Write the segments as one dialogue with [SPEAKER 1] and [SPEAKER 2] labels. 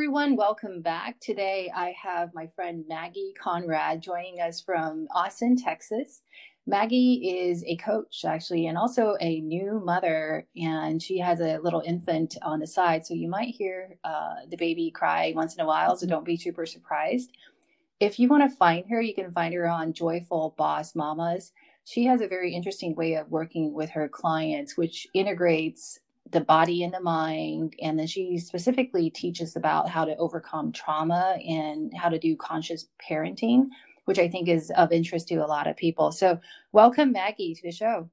[SPEAKER 1] everyone. Welcome back. Today, I have my friend Maggie Conrad joining us from Austin, Texas. Maggie is a coach, actually, and also a new mother, and she has a little infant on the side. So you might hear uh, the baby cry once in a while, so don't be super surprised. If you want to find her, you can find her on Joyful Boss Mamas. She has a very interesting way of working with her clients, which integrates the body and the mind. And then she specifically teaches about how to overcome trauma and how to do conscious parenting, which I think is of interest to a lot of people. So, welcome, Maggie, to the show.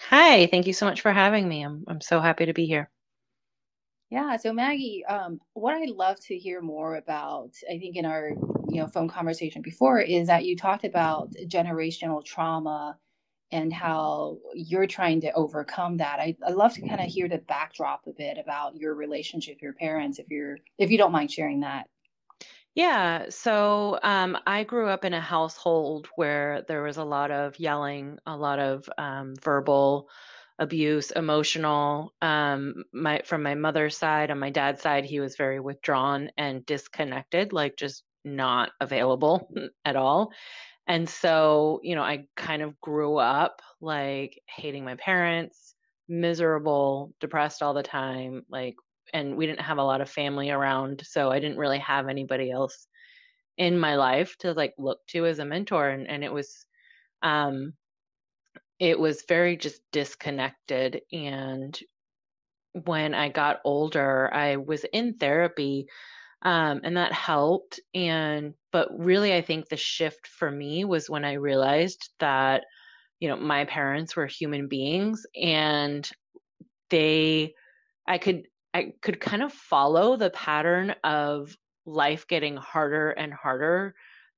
[SPEAKER 2] Hi, thank you so much for having me. I'm, I'm so happy to be here.
[SPEAKER 1] Yeah, so Maggie, um, what I'd love to hear more about, I think in our you know phone conversation before, is that you talked about generational trauma and how you're trying to overcome that. I, I love to kind of hear the backdrop a bit about your relationship with your parents, if you're if you don't mind sharing that.
[SPEAKER 2] Yeah, so um, I grew up in a household where there was a lot of yelling, a lot of um, verbal abuse, emotional. Um, my from my mother's side, on my dad's side, he was very withdrawn and disconnected, like just not available at all. And so, you know, I kind of grew up like hating my parents, miserable, depressed all the time, like, and we didn't have a lot of family around. So I didn't really have anybody else in my life to like look to as a mentor. And, and it was, um, it was very just disconnected. And when I got older, I was in therapy um, and that helped. And but really i think the shift for me was when i realized that you know my parents were human beings and they i could i could kind of follow the pattern of life getting harder and harder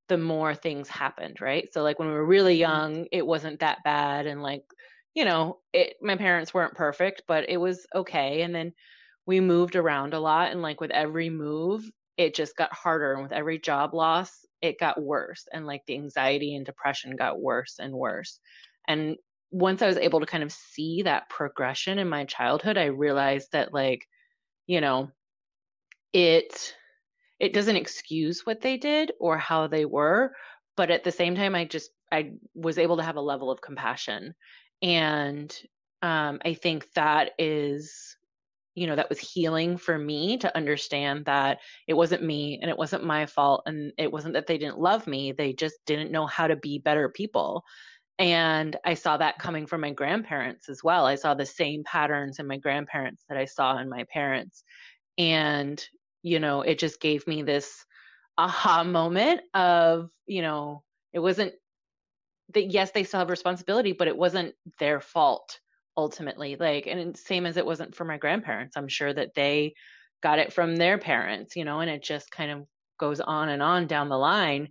[SPEAKER 2] the more things happened right? So like when we were really mm-hmm. young it wasn't that bad. And like you know it my parents weren't perfect but it was okay. And then we moved around a lot and like with every move it just got harder and with every job loss it got worse and like the anxiety and depression got worse and worse. And once i was able to kind of see that progression in my childhood i realized that like you know it it doesn't excuse what they did or how they were but at the same time i just i was able to have a level of compassion. And um, i think that is you know that was healing for me to understand that it wasn't me and it wasn't my fault and it wasn't that they didn't love me they just didn't know how to be better people. And i saw that coming from my grandparents as well. I saw the same patterns in my grandparents that i saw in my parents. And you know it just gave me this aha moment of you know it wasn't that yes they still have responsibility but it wasn't their fault ultimately like and same as it wasn't for my grandparents. I'm sure that they got it from their parents you know and it just kind of goes on and on down the line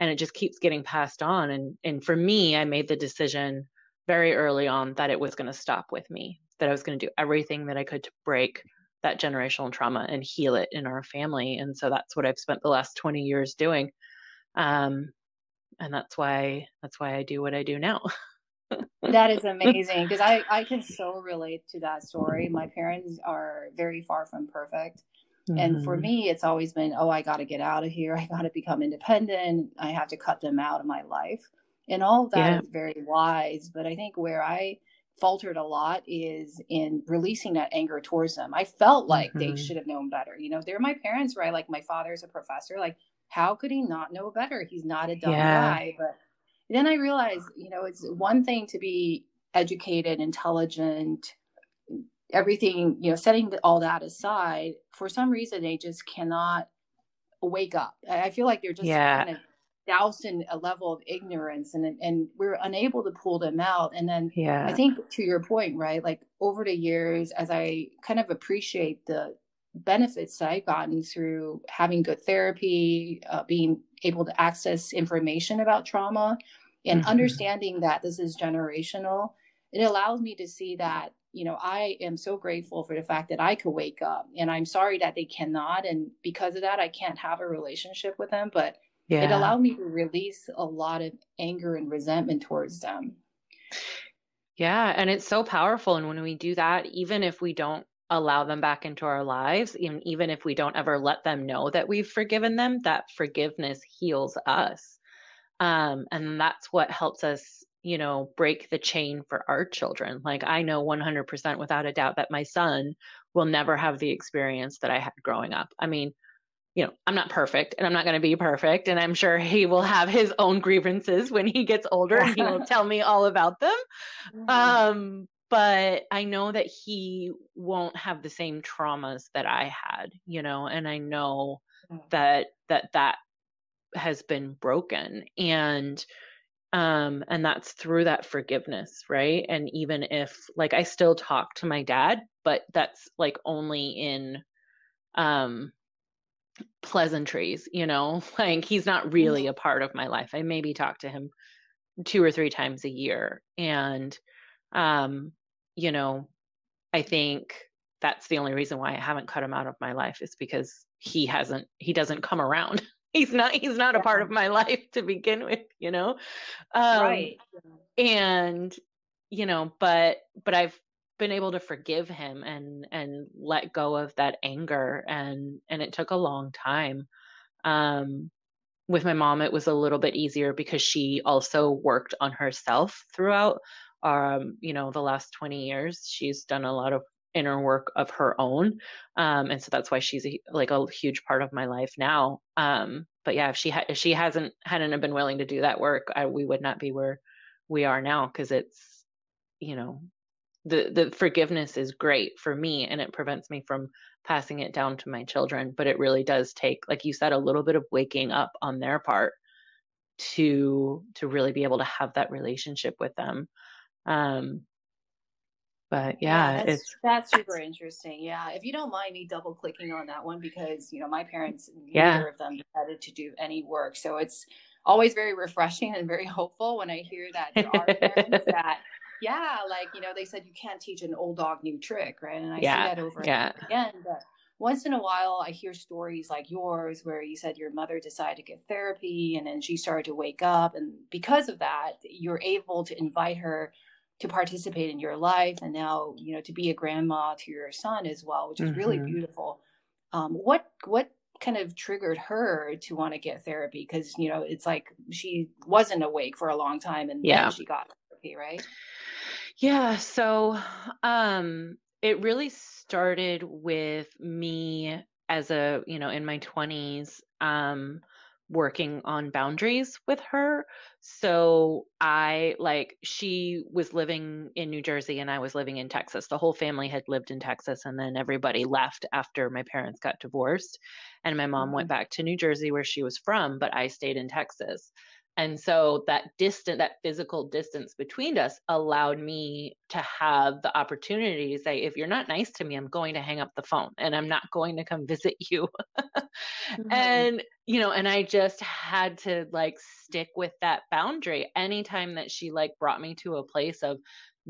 [SPEAKER 2] and it just keeps getting passed on and and for me i made the decision very early on that it was going to stop with me that i was going to do everything that i could to break that generational trauma and heal it in our family and so that's what i've spent the last 20 years doing um and that's why that's why i do what i do now
[SPEAKER 1] that is amazing because I, I can so relate to that story. My parents are very far from perfect. Mm-hmm. And for mm-hmm. me, it's always been, oh, I got to get out of here. I got to become independent. I have to cut them out of my life. And all of that yeah. is very wise. But I think where I faltered a lot is in releasing that anger towards them. I felt like mm-hmm. they should have known better. You know, they're my parents, right? Like my father's a professor. Like, how could he not know better? He's not a dumb yeah. guy. But then I realized, you know, it's one thing to be educated, intelligent, everything, you know, setting all that aside, for some reason they just cannot wake up. I feel like they're just yeah. kind of doused in a level of ignorance and and we're unable to pull them out. And then yeah. I think to your point, right? Like over the years, as I kind of appreciate the benefits that I've gotten through having good therapy, uh, being able to access information about trauma, and mm-hmm. understanding that this is generational, it allows me to see that, you know, I am so grateful for the fact that I could wake up. And I'm sorry that they cannot. And because of that, I can't have a relationship with them. But yeah. it allowed me to release a lot of anger and resentment towards them.
[SPEAKER 2] Yeah. And it's so powerful. And when we do that, even if we don't allow them back into our lives, even, even if we don't ever let them know that we've forgiven them, that forgiveness heals us. Um, and that's what helps us, you know, break the chain for our children. Like I know 100% without a doubt that my son will never have the experience that I had growing up. I mean, you know, I'm not perfect and I'm not going to be perfect. And I'm sure he will have his own grievances when he gets older and he will tell me all about them. Mm-hmm. Um, but I know that he won't have the same traumas that I had, you know, and I know mm. that that that has been broken and um and that's through that forgiveness, right? And even if like I still talk to my dad, but that's like only in um pleasantries, you know, like he's not really mm. a part of my life. I maybe talk to him two or three times a year and um you know, I think that's the only reason why I haven't cut him out of my life is because he hasn't he doesn't come around. he's not he's not a part of my life to begin with, you know. Um, right. And you know, but but I've been able to forgive him and and let go of that anger and and it took a long time. Um with my mom it was a little bit easier because she also worked on herself throughout um, you know, the last 20 years. She's done a lot of inner work of her own. Um, and so that's why she's a, like a huge part of my life now. Um, but yeah, if she had, if she hasn't, hadn't been willing to do that work, I, we would not be where we are now. Cause it's, you know, the, the forgiveness is great for me and it prevents me from passing it down to my children. But it really does take, like you said, a little bit of waking up on their part to, to really be able to have that relationship with them. Um, but yeah,
[SPEAKER 1] yeah
[SPEAKER 2] that's,
[SPEAKER 1] it's that's super interesting. Yeah, if you don't mind me double clicking on that one because you know my parents, yeah. neither of them decided to do any work, so it's always very refreshing and very hopeful when I hear that there are parents that yeah, like you know they said you can't teach an old dog new trick, right? And I yeah. see that over yeah. and again. But once in a while, I hear stories like yours where you said your mother decided to get therapy and then she started to wake up, and because of that, you're able to invite her to participate in your life and now you know to be a grandma to your son as well which is mm-hmm. really beautiful. Um, what what kind of triggered her to want to get therapy? Because you know it's like she wasn't awake for a long time and yeah. she got therapy right?
[SPEAKER 2] Yeah so um it really started with me as a you know in my 20s um working on boundaries with her. So I like she was living in New Jersey and I was living in Texas. The whole family had lived in Texas and then everybody left after my parents got divorced and my mom mm-hmm. went back to New Jersey where she was from, but I stayed in Texas. And so that distant, that physical distance between us allowed me to have the opportunity to say, if you're not nice to me, I'm going to hang up the phone and I'm not going to come visit you. mm-hmm. And, you know, and I just had to like stick with that boundary. Anytime that she like brought me to a place of,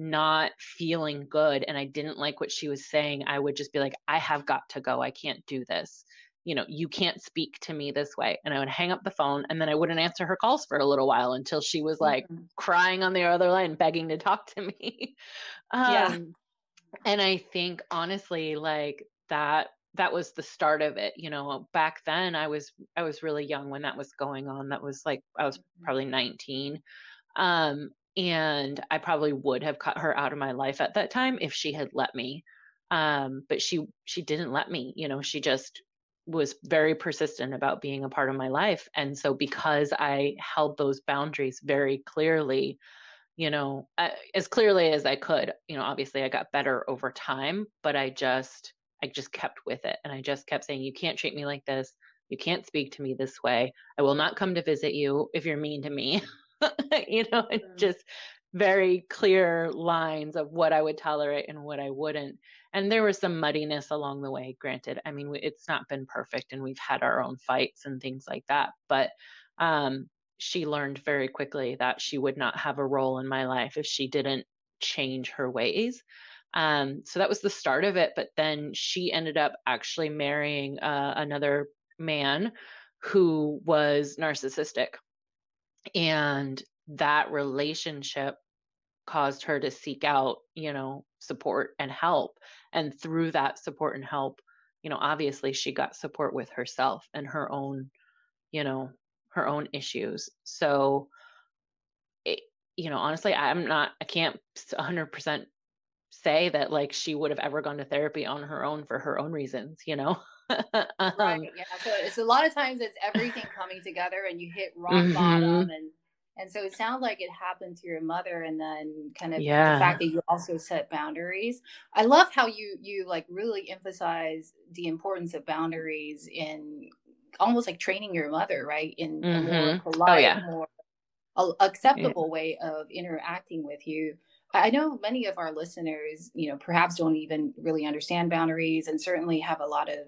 [SPEAKER 2] not feeling good and I didn't like what she was saying, I would just be like, I have got to go. I can't do this you know, you can't speak to me this way. And I would hang up the phone and then I wouldn't answer her calls for a little while until she was like mm-hmm. crying on the other line, begging to talk to me. um, yeah. And I think honestly, like that, that was the start of it. You know, back then I was, I was really young when that was going on. That was like, I was mm-hmm. probably 19. Um, and I probably would have cut her out of my life at that time if she had let me um but she she didn't let me you know she just was very persistent about being a part of my life. And so, because I held those boundaries very clearly, you know, as clearly as I could, you know, obviously I got better over time, but I just, I just kept with it. And I just kept saying, you can't treat me like this. You can't speak to me this way. I will not come to visit you if you're mean to me. you know, it's mm. just very clear lines of what I would tolerate and what I wouldn't and there was some muddiness along the way granted. I mean it's not been perfect and we've had our own fights and things like that but um, she learned very quickly that she would not have a role in my life if she didn't change her ways. Um, so that was the start of it but then she ended up actually marrying uh, another man who was narcissistic. And that relationship caused her to seek out you know support and help and through that support and help you know obviously she got support with herself and her own you know her own issues so it, you know honestly i'm not i can't 100% say that like she would have ever gone to therapy on her own for her own reasons you know
[SPEAKER 1] um, right yeah so it's a lot of times it's everything coming together and you hit rock mm-hmm. bottom and and so it sounds like it happened to your mother and then kind of yeah. the fact that you also set boundaries. I love how you you like really emphasize the importance of boundaries in almost like training your mother, right? In mm-hmm. a more mm-hmm. Oh, polite, oh, yeah. more acceptable yeah. way of interacting with you. I know many of our listeners, you know, perhaps don't even really understand boundaries and certainly have a lot of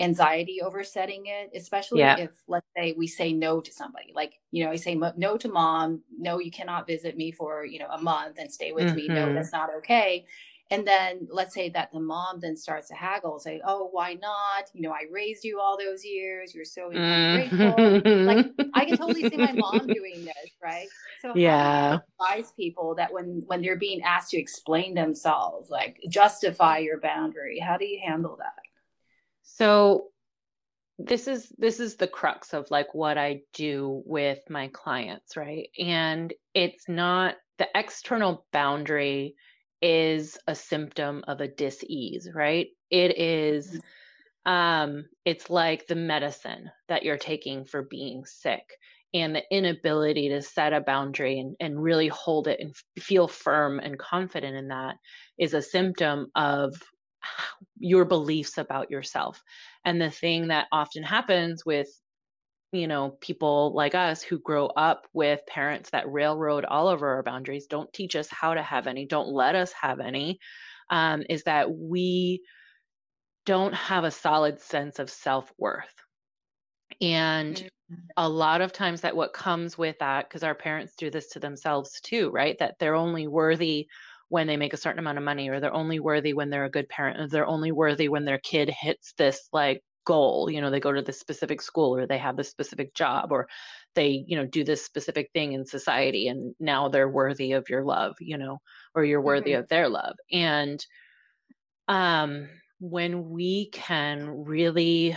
[SPEAKER 1] anxiety over setting it, especially yeah. if, let's say, we say no to somebody. Like, you know, I say no to mom. No, you cannot visit me for, you know, a month and stay with mm-hmm. me. No, mm-hmm. that's not okay. And then let's say that the mom then starts to haggle, say, "Oh, why not? You know, I raised you all those years. You're so ungrateful." Mm-hmm. like I can totally see my mom doing this, right? So yeah, advise people that when when they're being asked to explain themselves, like justify your boundary. How do you handle that?
[SPEAKER 2] So this is this is the crux of like what I do with my clients, right? And it's not the external boundary is a symptom of a dis-ease, right? It is mm-hmm. um it's like the medicine that you're taking for being sick and the inability to set a boundary and, and really hold it and feel firm and confident in that is a symptom of your beliefs about yourself. And the thing that often happens with you know people like us who grow up with parents that railroad all over our boundaries don't teach us how to have any don't let us have any um, is that we don't have a solid sense of self-worth and mm-hmm. a lot of times that what comes with that because our parents do this to themselves too right that they're only worthy when they make a certain amount of money or they're only worthy when they're a good parent or they're only worthy when their kid hits this like goal you know they go to this specific school or they have this specific job or they you know do this specific thing in society and now they're worthy of your love you know or you're worthy mm-hmm. of their love and um when we can really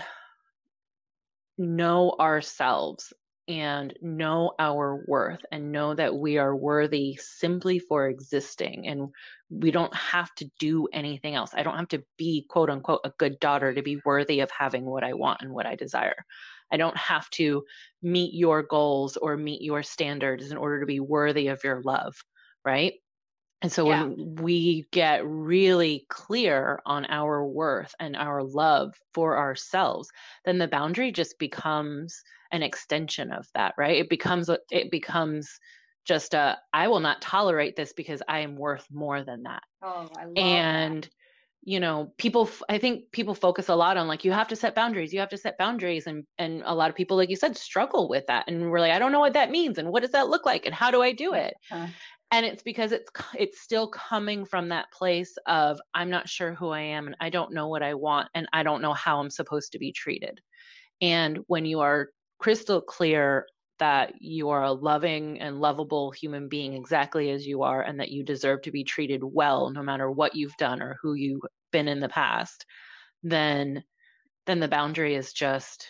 [SPEAKER 2] know ourselves and know our worth and know that we are worthy simply for existing and we don't have to do anything else. I don't have to be quote unquote a good daughter to be worthy of having what I want and what I desire. I don't have to meet your goals or meet your standards in order to be worthy of your love, right? And so yeah. when we get really clear on our worth and our love for ourselves, then the boundary just becomes an extension of that, right? It becomes it becomes just a I will not tolerate this because I am worth more than that.
[SPEAKER 1] Oh, I love
[SPEAKER 2] and
[SPEAKER 1] that
[SPEAKER 2] you know people i think people focus a lot on like you have to set boundaries you have to set boundaries and and a lot of people like you said struggle with that and we're like i don't know what that means and what does that look like and how do i do it uh-huh and it's because it's it's still coming from that place of i'm not sure who i am and i don't know what i want and i don't know how i'm supposed to be treated and when you are crystal clear that you are a loving and lovable human being exactly as you are and that you deserve to be treated well no matter what you've done or who you've been in the past then then the boundary is just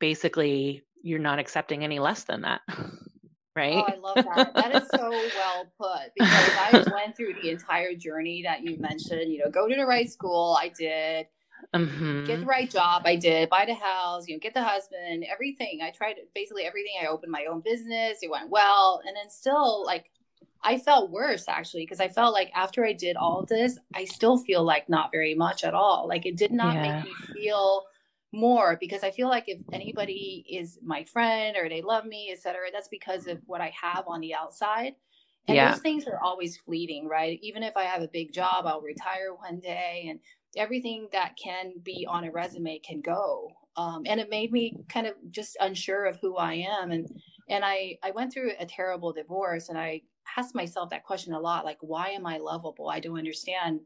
[SPEAKER 2] basically you're not accepting any less than that right?
[SPEAKER 1] Oh, I love that. that is so well put because I went through the entire journey that you mentioned. You know, go to the right school, I did. Mm-hmm. Get the right job, I did. Buy the house, you know, get the husband, everything. I tried basically everything. I opened my own business. It went well, and then still like I felt worse actually because I felt like after I did all this, I still feel like not very much at all. Like it did not yeah. make me feel more because I feel like if anybody is my friend or they love me, etc., that's because of what I have on the outside. And yeah. those things are always fleeting, right? Even if I have a big job, I'll retire one day and everything that can be on a resume can go. Um, and it made me kind of just unsure of who I am. And and I, I went through a terrible divorce and I asked myself that question a lot, like, why am I lovable? I don't understand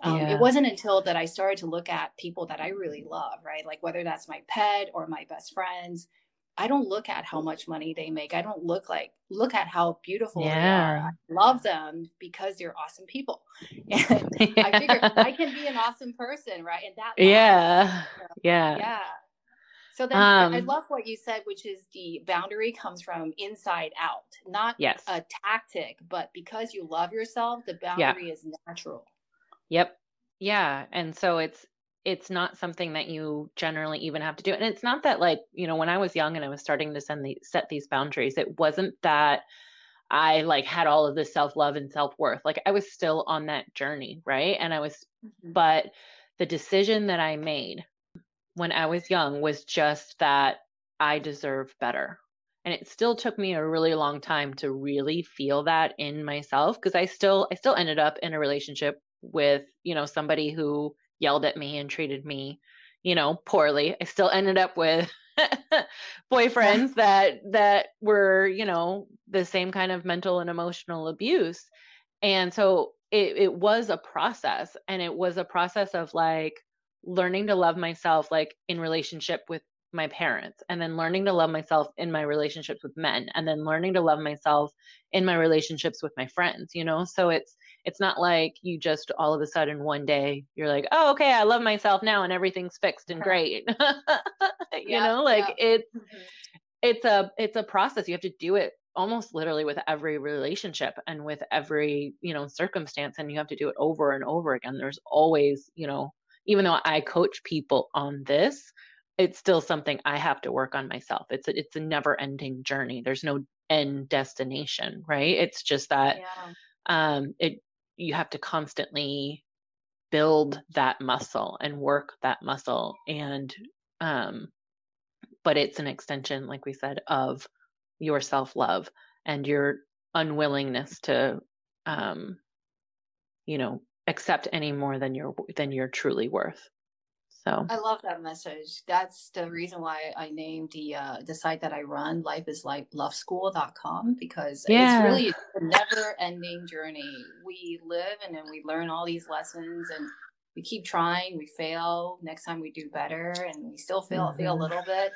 [SPEAKER 1] um, yeah. It wasn't until that I started to look at people that I really love, right? Like whether that's my pet or my best friends, I don't look at how much money they make. I don't look like look at how beautiful yeah. they are. I love them because they're awesome people. And yeah. I figure I can be an awesome person, right? And that
[SPEAKER 2] Yeah. Know, yeah.
[SPEAKER 1] Yeah. So then um, I love what you said, which is the boundary comes from inside out, not
[SPEAKER 2] yes.
[SPEAKER 1] a tactic, but because you love yourself, the boundary yeah. is natural.
[SPEAKER 2] Yep. Yeah. And so it's it's not something that you generally even have to do. And it's not that like, you know, when I was young and I was starting to send the, set these boundaries, it wasn't that I like had all of this self-love and self-worth. Like I was still on that journey, right? And I was mm-hmm. but the decision that I made when I was young was just that I deserve better. And it still took me a really long time to really feel that in myself because I still I still ended up in a relationship with, you know, somebody who yelled at me and treated me, you know, poorly. I still ended up with boyfriends that that were, you know, the same kind of mental and emotional abuse. And so it it was a process and it was a process of like learning to love myself like in relationship with my parents and then learning to love myself in my relationships with men and then learning to love myself in my relationships with my friends you know so it's it's not like you just all of a sudden one day you're like oh okay i love myself now and everything's fixed and great. You yeah, know like yeah. it's mm-hmm. it's a it's a process. You have to do it almost literally with every relationship and with every you know circumstance and you have to do it over and over again. There's always you know even though i coach people on this it's still something i have to work on myself. It's a, it's a never ending journey. There's no end destination right? It's just that yeah. um it you have to constantly build that muscle and work that muscle and um but it's an extension like we said of your self-love and your unwillingness to um you know accept any more than you're than you're truly worth so
[SPEAKER 1] I love that message. That's the reason why I named the uh, the site that I run, life is like loveschool.com, because yeah. it's really a never ending journey. We live and then we learn all these lessons and we keep trying, we fail. Next time we do better and we still fail, mm-hmm. fail a mm-hmm. little bit.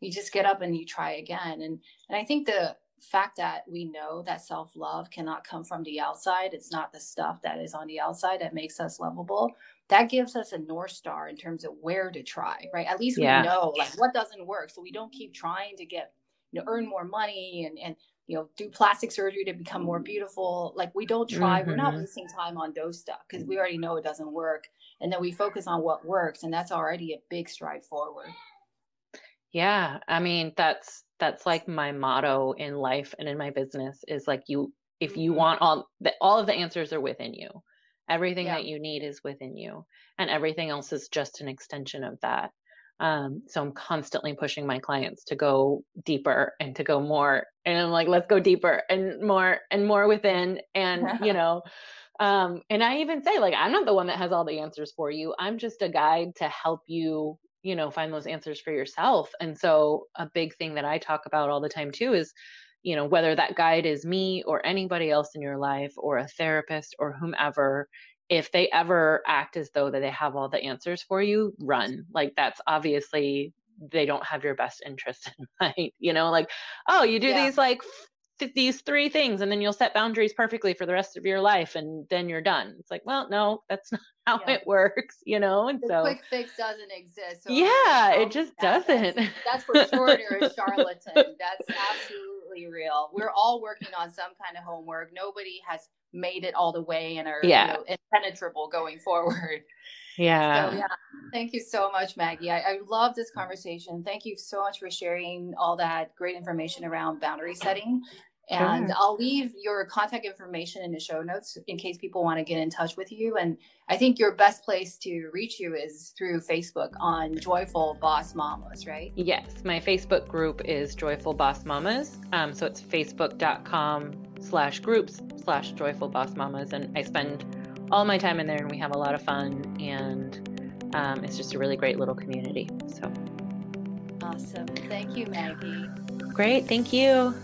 [SPEAKER 1] You just get up and you try again. And and I think the fact that we know that self love cannot come from the outside, it's not the stuff that is on the outside that makes us lovable that gives us a north star in terms of where to try right at least yeah. we know like what doesn't work so we don't keep trying to get you know earn more money and and you know do plastic surgery to become more beautiful like we don't try mm-hmm. we're not mm-hmm. wasting time on those stuff because we already know it doesn't work and then we focus on what works and that's already a big stride forward
[SPEAKER 2] yeah i mean that's that's like my motto in life and in my business is like you if you mm-hmm. want all the, all of the answers are within you Everything yeah. that you need is within you, and everything else is just an extension of that. Um, so I'm constantly pushing my clients to go deeper and to go more. And I'm like, let's go deeper and more and more within. And, you know, um, and I even say, like, I'm not the one that has all the answers for you. I'm just a guide to help you, you know, find those answers for yourself. And so a big thing that I talk about all the time too is you know, whether that guide is me or anybody else in your life or a therapist or whomever, if they ever act as though that they have all the answers for you, run. Like that's obviously they don't have your best interest in mind. You know, like, oh, you do yeah. these like these three things and then you'll set boundaries perfectly for the rest of your life and then you're done. It's like, well, no, that's not how yeah. it works, you know? And
[SPEAKER 1] the
[SPEAKER 2] so
[SPEAKER 1] quick fix doesn't exist.
[SPEAKER 2] So yeah, it oh, just that. doesn't.
[SPEAKER 1] That's, that's for sure you're a charlatan. That's absolutely real. We're all working on some kind of homework. Nobody has made it all the way and are yeah. you know, impenetrable going forward.
[SPEAKER 2] Yeah.
[SPEAKER 1] So, yeah. Thank you so much, Maggie. I, I love this conversation. Thank you so much for sharing all that great information around boundary setting. And sure. I'll leave your contact information in the show notes in case people want to get in touch with you. And I think your best place to reach you is through Facebook on Joyful Boss Mamas, right?
[SPEAKER 2] Yes. My Facebook group is Joyful Boss Mamas. Um, so it's facebook.com slash groups slash Joyful Boss Mamas. And I spend all my time in there and we have a lot of fun and um, it's just a really great little community so
[SPEAKER 1] awesome thank you maggie
[SPEAKER 2] great thank you